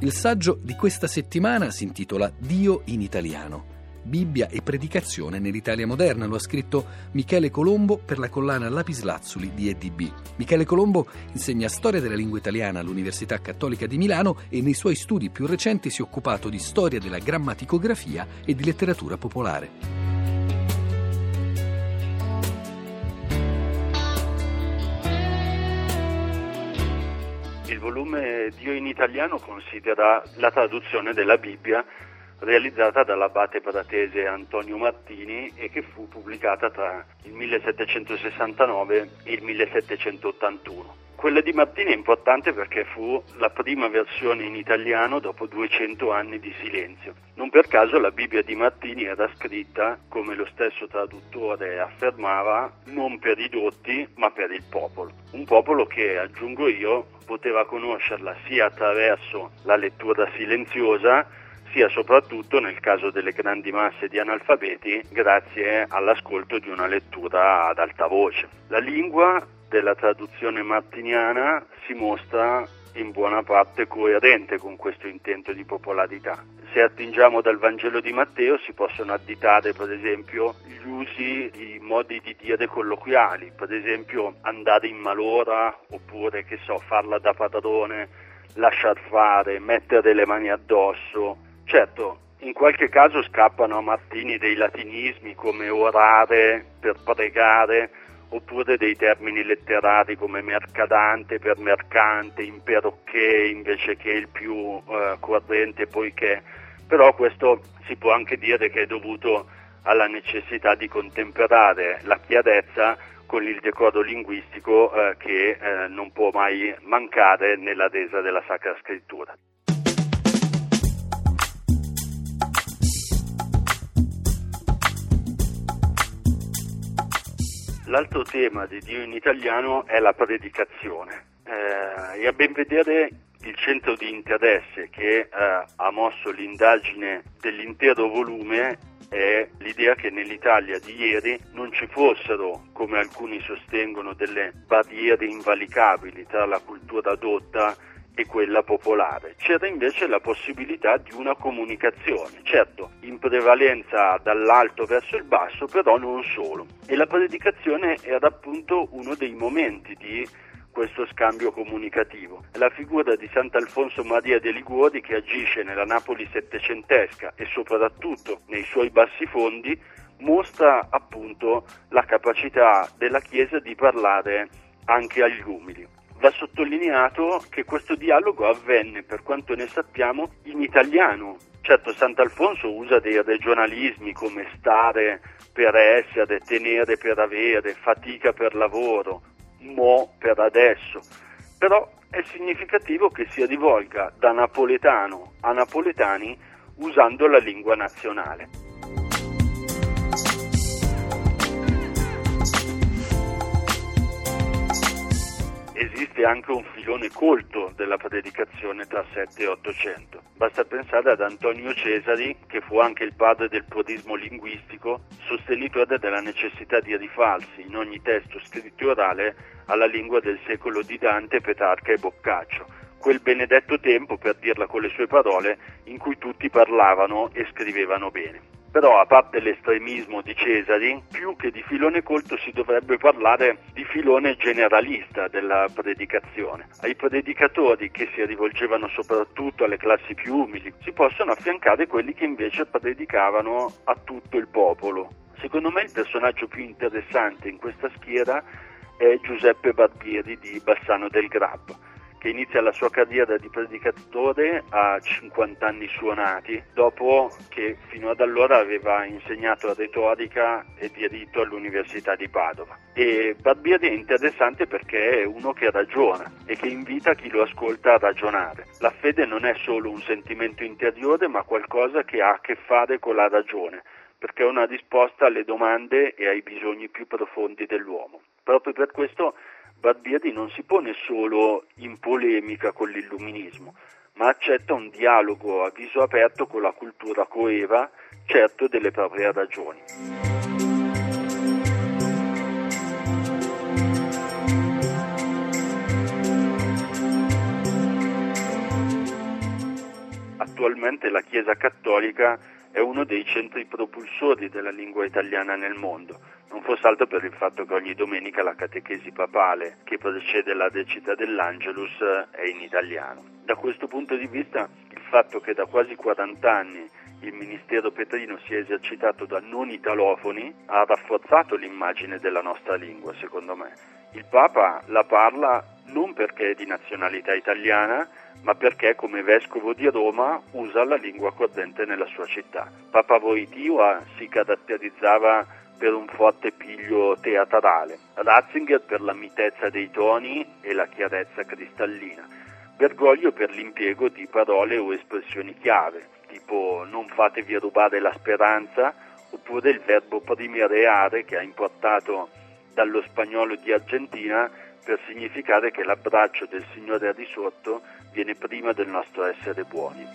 Il saggio di questa settimana si intitola Dio in italiano. Bibbia e predicazione nell'Italia moderna, lo ha scritto Michele Colombo per la collana Lapislazzuli di EDB. Michele Colombo insegna storia della lingua italiana all'Università Cattolica di Milano e nei suoi studi più recenti si è occupato di storia della grammaticografia e di letteratura popolare. Volume Dio in italiano considera la traduzione della Bibbia realizzata dall'abate pratese Antonio Martini e che fu pubblicata tra il 1769 e il 1781. Quella di Martini è importante perché fu la prima versione in italiano dopo 200 anni di silenzio. Non per caso la Bibbia di Martini era scritta, come lo stesso traduttore affermava, non per i dotti ma per il popolo. Un popolo che, aggiungo io, poteva conoscerla sia attraverso la lettura silenziosa sia soprattutto nel caso delle grandi masse di analfabeti grazie all'ascolto di una lettura ad alta voce. La lingua della traduzione martiniana si mostra in buona parte coerente con questo intento di popolarità. Se attingiamo dal Vangelo di Matteo si possono additare per esempio gli usi, i modi di dire colloquiali, per esempio andare in malora oppure che so, farla da padrone, lasciar fare, mettere le mani addosso. Certo, in qualche caso scappano a Martini dei latinismi come orare per pregare, oppure dei termini letterari come mercadante per mercante, imperocché invece che il più eh, corrente poiché, però questo si può anche dire che è dovuto alla necessità di contemperare la chiarezza con il decoro linguistico eh, che eh, non può mai mancare nella resa della Sacra Scrittura. L'altro tema di Dio in italiano è la predicazione. Eh, e a ben vedere il centro di interesse che eh, ha mosso l'indagine dell'intero volume è l'idea che nell'Italia di ieri non ci fossero, come alcuni sostengono, delle barriere invalicabili tra la cultura adotta e quella popolare. C'era invece la possibilità di una comunicazione, certo in prevalenza dall'alto verso il basso, però non solo. E la predicazione era appunto uno dei momenti di questo scambio comunicativo. La figura di Sant'Alfonso Maria de Liguori che agisce nella Napoli settecentesca e soprattutto nei suoi bassi fondi mostra appunto la capacità della Chiesa di parlare anche agli umili. Va sottolineato che questo dialogo avvenne, per quanto ne sappiamo, in italiano. Certo, Sant'Alfonso usa dei regionalismi come stare per essere, tenere per avere, fatica per lavoro, mo per adesso. Però è significativo che si rivolga da napoletano a napoletani usando la lingua nazionale. Esiste anche un filone colto della predicazione tra 7 e 800. Basta pensare ad Antonio Cesari, che fu anche il padre del podismo linguistico, sostenitore della necessità di rifarsi in ogni testo scritto orale alla lingua del secolo di Dante, Petrarca e Boccaccio, quel benedetto tempo, per dirla con le sue parole, in cui tutti parlavano e scrivevano bene. Però a parte l'estremismo di Cesari, più che di filone colto si dovrebbe parlare di filone generalista della predicazione. Ai predicatori che si rivolgevano soprattutto alle classi più umili si possono affiancare quelli che invece predicavano a tutto il popolo. Secondo me il personaggio più interessante in questa schiera è Giuseppe Barbieri di Bassano del Grappa che inizia la sua carriera di predicatore a 50 anni suonati, dopo che fino ad allora aveva insegnato retorica e diritto all'Università di Padova. E Barbieri è interessante perché è uno che ragiona e che invita chi lo ascolta a ragionare. La fede non è solo un sentimento interiore, ma qualcosa che ha a che fare con la ragione perché è una risposta alle domande e ai bisogni più profondi dell'uomo. Proprio per questo Barbieri non si pone solo in polemica con l'illuminismo, ma accetta un dialogo a viso aperto con la cultura coeva, certo delle proprie ragioni. attualmente la Chiesa Cattolica è uno dei centri propulsori della lingua italiana nel mondo, non fosse altro per il fatto che ogni domenica la catechesi papale che precede la decita dell'Angelus è in italiano. Da questo punto di vista il fatto che da quasi 40 anni il Ministero Petrino si è esercitato da non italofoni ha rafforzato l'immagine della nostra lingua, secondo me. Il Papa la parla non perché è di nazionalità italiana, ma perché come vescovo di Roma usa la lingua corrente nella sua città. Papa Voitiva si caratterizzava per un forte piglio teatrale, Ratzinger per la mitezza dei toni e la chiarezza cristallina, Bergoglio per l'impiego di parole o espressioni chiave, tipo non fatevi rubare la speranza, oppure il verbo primereare che ha importato dallo spagnolo di Argentina per significare che l'abbraccio del Signore al di sotto viene prima del nostro essere buoni.